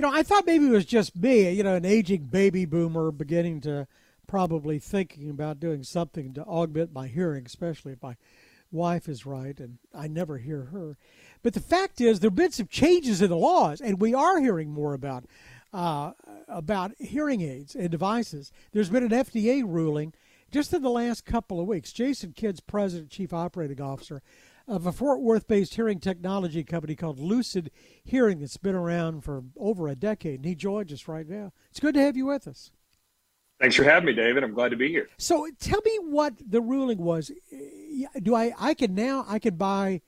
You know, I thought maybe it was just me, you know, an aging baby boomer beginning to probably thinking about doing something to augment my hearing, especially if my wife is right and I never hear her. But the fact is, there have been some changes in the laws, and we are hearing more about uh, about hearing aids and devices. There's been an FDA ruling just in the last couple of weeks. Jason Kidd's president, chief operating officer of a Fort Worth-based hearing technology company called Lucid Hearing that's been around for over a decade, and he joins us right now. It's good to have you with us. Thanks for having me, David. I'm glad to be here. So, tell me what the ruling was. Do I? I can now. I can buy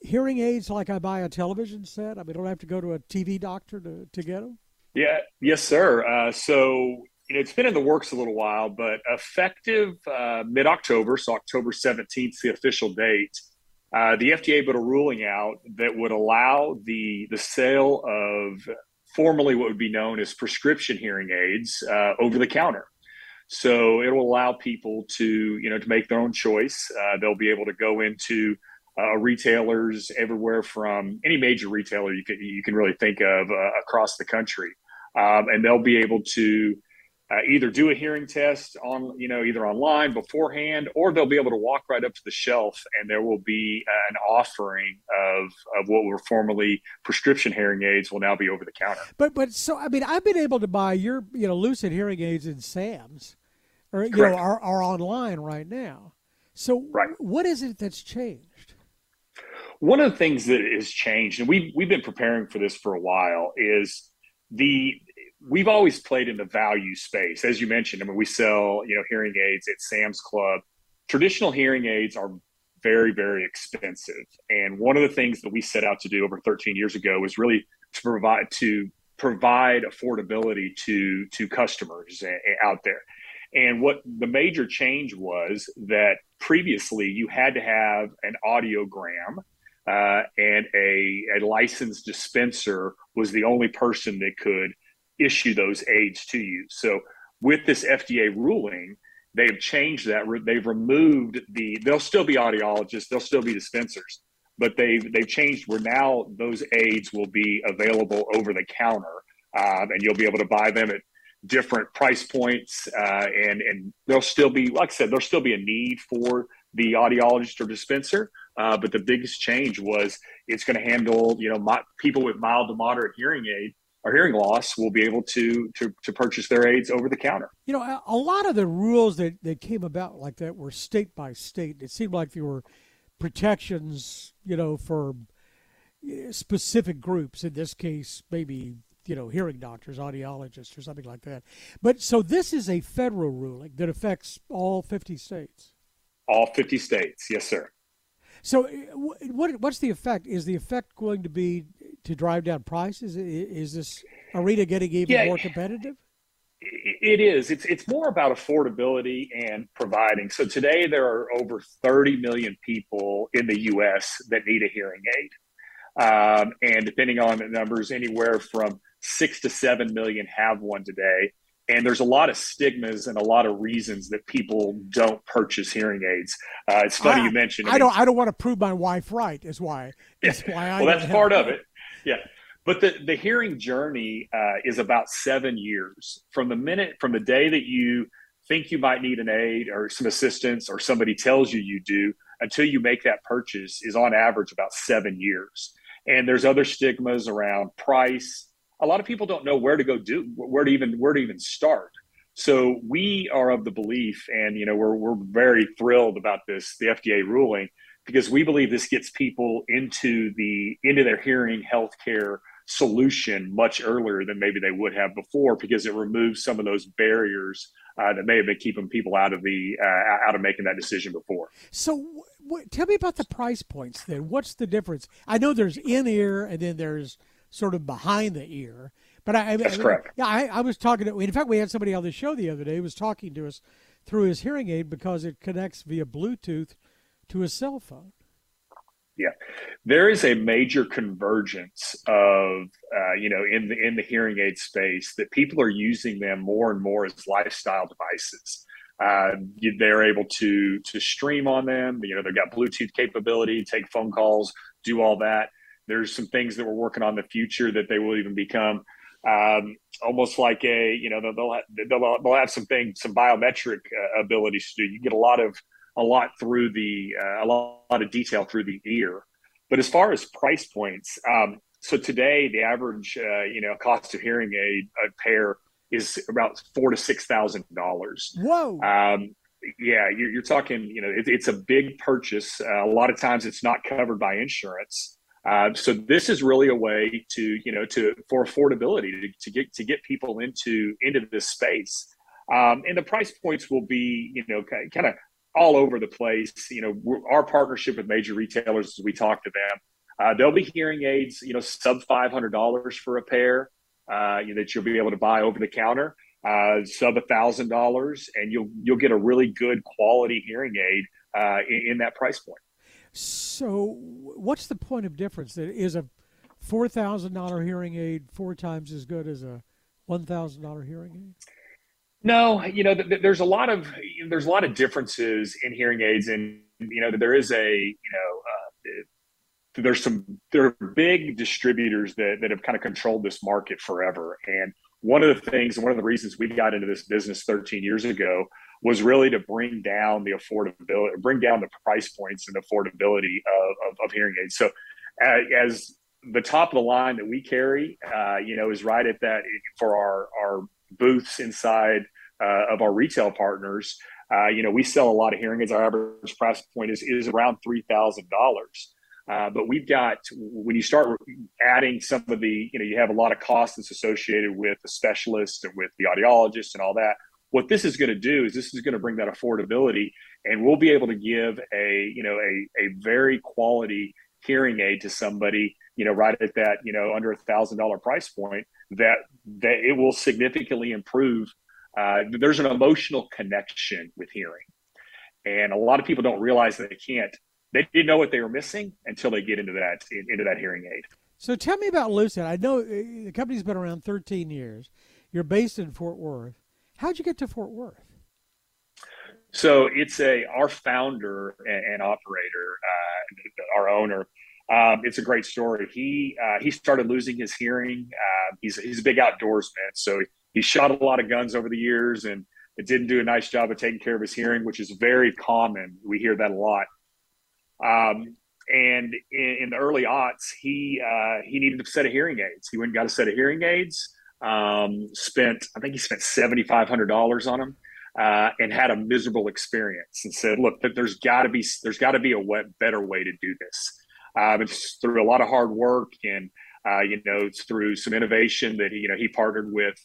hearing aids like I buy a television set. I mean, I don't have to go to a TV doctor to to get them. Yeah. Yes, sir. Uh, so you know, it's been in the works a little while, but effective uh, mid October, so October 17th, the official date. Uh, the FDA put a ruling out that would allow the the sale of formerly what would be known as prescription hearing aids uh, over the counter. So it will allow people to, you know, to make their own choice. Uh, they'll be able to go into uh, retailers everywhere from any major retailer you can you can really think of uh, across the country, um, and they'll be able to uh, either do a hearing test on you know either online beforehand or they'll be able to walk right up to the shelf and there will be an offering of of what were formerly prescription hearing aids will now be over the counter but but so i mean i've been able to buy your you know lucid hearing aids in sam's or you Correct. know are, are online right now so right. what is it that's changed one of the things that has changed and we've, we've been preparing for this for a while is the we've always played in the value space. As you mentioned, I mean, we sell, you know, hearing aids at Sam's Club. Traditional hearing aids are very, very expensive. And one of the things that we set out to do over 13 years ago was really to provide to provide affordability to to customers out there. And what the major change was that previously you had to have an audiogram uh, and a, a licensed dispenser was the only person that could issue those aids to you. So with this FDA ruling, they've changed that. They've removed the. They'll still be audiologists. They'll still be dispensers, but they've they've changed where now those aids will be available over the counter, um, and you'll be able to buy them at different price points, uh, and and there'll still be, like I said, there'll still be a need for the audiologist or dispenser. Uh, but the biggest change was it's going to handle you know my, people with mild to moderate hearing aid or hearing loss will be able to to to purchase their aids over the counter. You know, a lot of the rules that that came about like that were state by state. It seemed like there were protections, you know, for eh, specific groups. In this case, maybe you know, hearing doctors, audiologists, or something like that. But so this is a federal ruling that affects all 50 states. All 50 states, yes, sir. So, eh, what what's the effect? Is the effect going to be to drive down prices? Is this arena getting even yeah, more competitive? It is. It's it's more about affordability and providing. So today there are over 30 million people in the U.S. that need a hearing aid, um, and depending on the numbers, anywhere from six to seven million have one today. And there's a lot of stigmas and a lot of reasons that people don't purchase hearing aids. Uh, it's funny I, you mentioned. I, I mean, don't. I don't want to prove my wife right. Is why. That's why I. Well, that's part of it yeah. But the, the hearing journey uh, is about seven years. From the minute from the day that you think you might need an aid or some assistance or somebody tells you you do until you make that purchase is on average about seven years. And there's other stigmas around price. A lot of people don't know where to go do where to even where to even start. So we are of the belief and you know we're, we're very thrilled about this the fda ruling because we believe this gets people into the into their hearing healthcare solution much earlier than maybe they would have before because it removes some of those barriers uh, that may have been keeping people out of the uh, out of making that decision before. So, w- tell me about the price points. Then, what's the difference? I know there's in ear and then there's sort of behind the ear. But I, that's I, correct. Yeah, I, I was talking to. In fact, we had somebody on the show the other day who was talking to us through his hearing aid because it connects via Bluetooth to a cell phone. Yeah, there is a major convergence of uh, you know in the in the hearing aid space that people are using them more and more as lifestyle devices. Uh, they're able to to stream on them. You know, they've got Bluetooth capability, take phone calls, do all that. There's some things that we're working on the future that they will even become um, almost like a you know they'll they'll, they'll have some things some biometric uh, abilities to do. You get a lot of a lot through the uh, a lot, of detail through the ear. But as far as price points, um, so today the average uh, you know cost of hearing aid a pair is about four to six thousand dollars. Whoa. Um, yeah, you're, you're, talking. You know, it, it's a big purchase. Uh, a lot of times, it's not covered by insurance. Uh, so this is really a way to you know to for affordability to, to get to get people into into this space. Um, and the price points will be you know kind of all over the place. You know, our partnership with major retailers as we talk to them, uh, they'll be hearing aids you know sub five hundred dollars for a pair uh, that you'll be able to buy over the counter uh, sub a thousand dollars, and you'll you'll get a really good quality hearing aid uh, in, in, that price point. So, what's the point of difference? That is a four thousand dollar hearing aid four times as good as a one thousand dollar hearing aid? No, you know, there's a lot of there's a lot of differences in hearing aids, and you know, there is a you know. Uh, there's some there are big distributors that, that have kind of controlled this market forever and one of the things and one of the reasons we got into this business 13 years ago was really to bring down the affordability, bring down the price points and affordability of, of, of hearing aids. So, uh, as the top of the line that we carry, uh, you know, is right at that for our our booths inside uh, of our retail partners. Uh, you know, we sell a lot of hearing aids. Our average price point is is around three thousand dollars. Uh, but we've got when you start adding some of the, you know, you have a lot of costs that's associated with the specialist and with the audiologist and all that. What this is going to do is this is going to bring that affordability, and we'll be able to give a, you know, a a very quality hearing aid to somebody, you know, right at that, you know, under a thousand dollar price point. That that it will significantly improve. Uh, there's an emotional connection with hearing, and a lot of people don't realize that they can't they didn't know what they were missing until they get into that into that hearing aid. So tell me about Lucid. I know uh, the company's been around 13 years. You're based in Fort Worth. How'd you get to Fort Worth? So it's a our founder and, and operator, uh, our owner. Um, it's a great story. He uh, he started losing his hearing. Uh, he's he's a big outdoorsman, so he, shot a lot of guns over the years, and it didn't do a nice job of taking care of his hearing, which is very common. We hear that a lot. Um, and in, in, the early aughts, he uh, he needed a set of hearing aids. He went and got a set of hearing aids. Um, spent I think he spent seventy five hundred dollars on them, uh, and had a miserable experience. And said, "Look, there's got to be there's got to be a better way to do this." Um, it's through a lot of hard work and uh, you know it's through some innovation that he you know he partnered with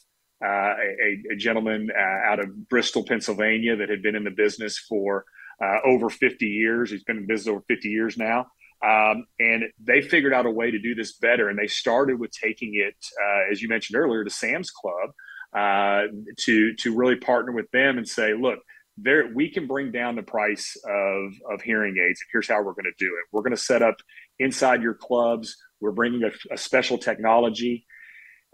uh, a, a, gentleman uh, out of Bristol, Pennsylvania, that had been in the business for uh, over 50 years. He's been in business over 50 years now. Um, and they figured out a way to do this better. And they started with taking it, uh, as you mentioned earlier, to Sam's Club to to really partner with them and say, look, there we can bring down the price of of hearing aids. Here's how we're going to do it. We're going to set up inside your clubs. We're bringing a, a special technology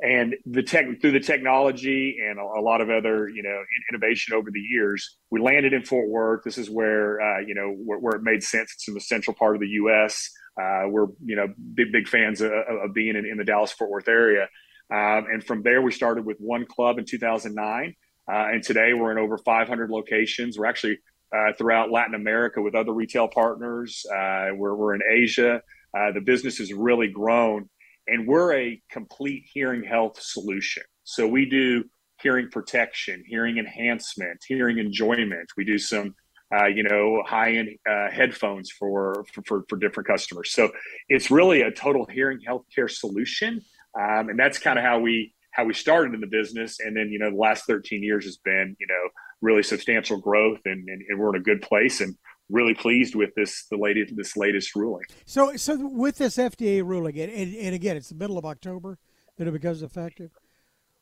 and the tech through the technology and a, a, lot of other you know innovation over the years we landed in fort worth this is where uh, you know where, where, it made sense it's in the central part of the us uh, we're you know big big fans of, of being in, in, the dallas fort worth area um, and from there we started with one club in 2009 uh, and today we're in over 500 locations we're actually uh, throughout latin america with other retail partners uh, we're, we're in asia uh, the business has really grown and we're a complete hearing health solution. So we do hearing protection, hearing enhancement, hearing enjoyment. We do some, uh, you know, high end uh, headphones for, for, for different customers. So it's really a total hearing healthcare solution, um, and that's kind of how we how we started in the business. And then you know, the last 13 years has been you know really substantial growth, and, and, and we're in a good place. And really pleased with this the latest this latest ruling. So so with this FDA ruling, and, and, and again, it's the middle of October that it becomes effective.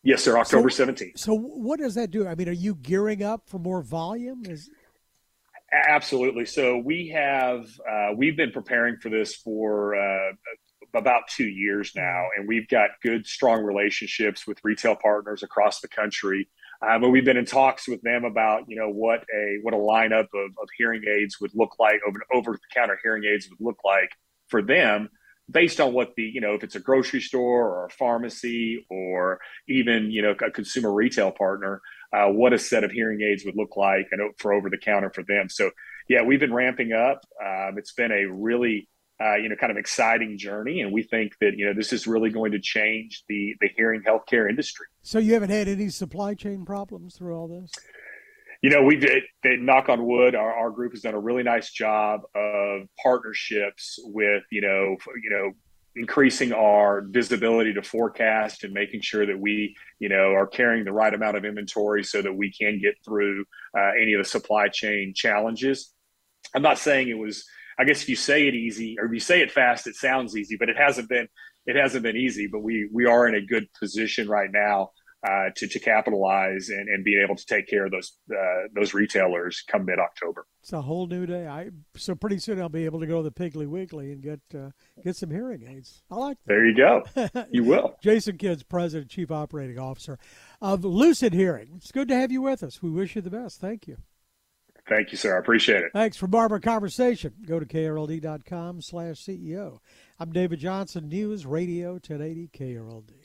Yes, sir. October. So, so, what does that do? I mean, are you gearing up for more volume? Is absolutely. So we have uh, we've been preparing for this for uh, about two years now, and we've got good, strong relationships with retail partners across the country. Uh, but we've been in talks with them about you know what a what a lineup of, of hearing aids would look like over the counter hearing aids would look like for them based on what the you know if it's a grocery store or a pharmacy or even you know a consumer retail partner uh, what a set of hearing aids would look like and for over the counter for them so yeah we've been ramping up um, it's been a really uh, you know kind of exciting journey. And we think that you know this is really going to change the the hearing healthcare industry. So you haven't had any supply chain problems through all this? You know, we did, knock on wood, our, our group has done a really nice job of partnerships with, you know, you know, increasing our visibility to forecast and making sure that we, you know, are carrying the right amount of inventory so that we can get through uh, any of the supply chain challenges. I'm not saying it was, I guess if you say it easy or if you say it fast, it sounds easy, but it hasn't been, it hasn't been easy, but we, we are in a good position right now uh, to, to capitalize and, and being able to take care of those uh, those retailers come mid October. It's a whole new day. I so pretty soon I'll be able to go to the Piggly Wiggly and get uh, get some hearing aids. I like that. There you go. you will. Jason Kids, President, Chief Operating Officer of Lucid Hearing. It's good to have you with us. We wish you the best. Thank you. Thank you, sir. I appreciate it. Thanks for Barber Conversation. Go to krld.com slash CEO. I'm David Johnson, News Radio 1080 KRLD.